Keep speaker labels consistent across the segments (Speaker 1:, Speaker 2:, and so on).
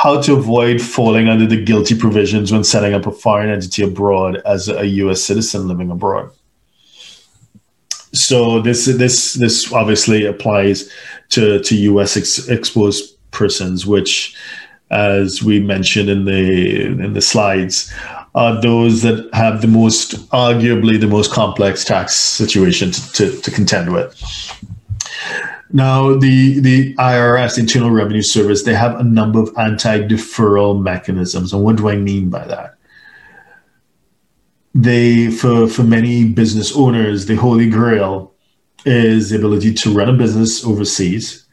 Speaker 1: how to avoid falling under the GILTI provisions when setting up a foreign entity abroad as a U.S. citizen living abroad. So this this this obviously applies to to U.S. Ex- exposed persons, which, as we mentioned in the in the slides, are those that have the most, arguably, the most complex tax situation to, to, to contend with. Now, the, the IRS, Internal Revenue Service, they have a number of anti deferral mechanisms. And what do I mean by that? They, for, for many business owners, the holy grail is the ability to run a business overseas,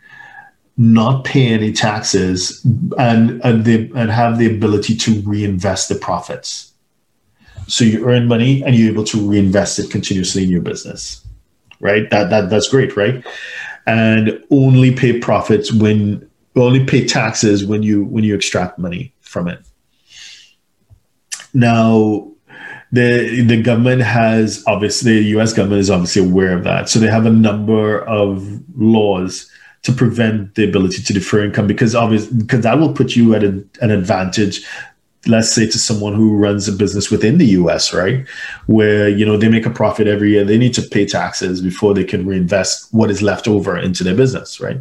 Speaker 1: not pay any taxes, and, and, the, and have the ability to reinvest the profits. So you earn money and you're able to reinvest it continuously in your business, right? That, that That's great, right? And only pay profits when only pay taxes when you when you extract money from it. Now, the the government has obviously the U.S. government is obviously aware of that, so they have a number of laws to prevent the ability to defer income because obviously because that will put you at a, an advantage let's say to someone who runs a business within the US, right? Where, you know, they make a profit every year, they need to pay taxes before they can reinvest what is left over into their business, right?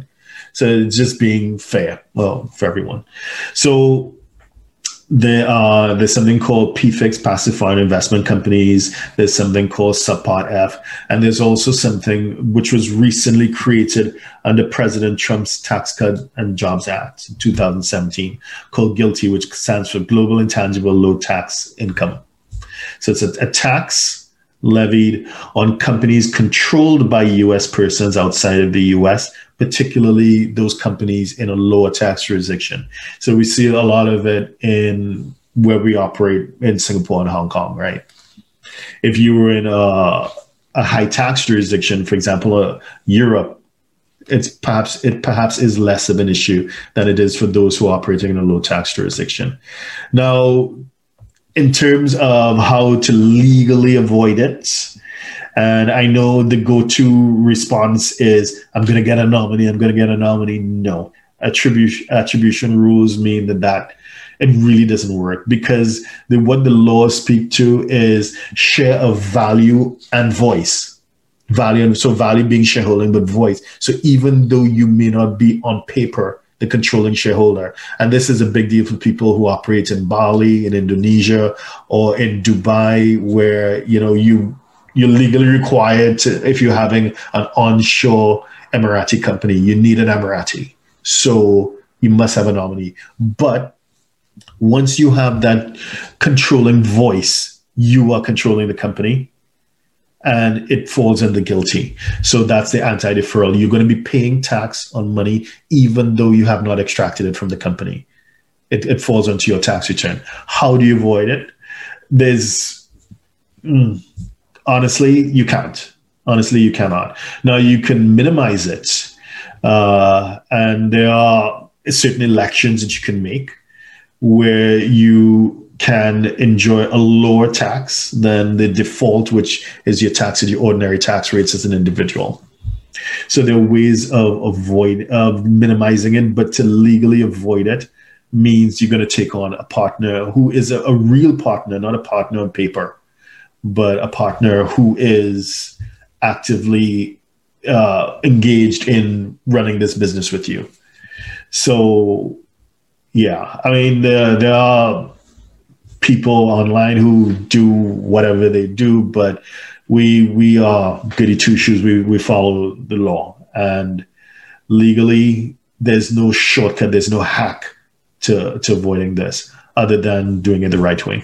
Speaker 1: So it's just being fair, well, for everyone. So there are there's something called PFICs passive foreign investment companies there's something called subpart f and there's also something which was recently created under president trump's tax cut and jobs act in 2017 called GILTI which stands for global intangible low tax income. So it's a, a tax levied on companies controlled by US persons outside of the US, particularly those companies in a lower tax jurisdiction. So we see a lot of it in where we operate in Singapore and Hong Kong, right? If you were in a, a high tax jurisdiction, for example, uh, Europe, it's perhaps it perhaps is less of an issue than it is for those who are operating in a low tax jurisdiction. Now, in terms of how to legally avoid it. And I know the go to response is I'm going to get a nominee, I'm going to get a nominee. No. Attribution, attribution rules mean that, that it really doesn't work because the, what the laws speak to is share of value and voice. Value, so value being shareholding, but voice. So even though you may not be on paper the controlling shareholder. And this is a big deal for people who operate in Bali, in Indonesia, or in Dubai, where you know you you're legally required to if you're having an onshore Emirati company, you need an Emirati. So you must have a nominee. But once you have that controlling voice, you are controlling the company and it falls under GILTI. So that's the anti deferral. You're going to be paying tax on money even though you have not extracted it from the company. It, it falls onto your tax return. How do you avoid it? There's mm, honestly, you can't. Honestly, you cannot. Now, you can minimize it, uh, and there are certain elections that you can make where you can enjoy a lower tax than the default, which is your tax at your ordinary tax rates as an individual. So there are ways of avoid of minimizing it, but to legally avoid it means you're going to take on a partner who is a, a real partner, not a partner on paper, but a partner who is actively uh, engaged in running this business with you. So, yeah, I mean, there, there are people online who do whatever they do, but we we are goody two shoes. We we follow the law, and legally, there's no shortcut. There's no hack to to avoiding this, other than doing it the right way.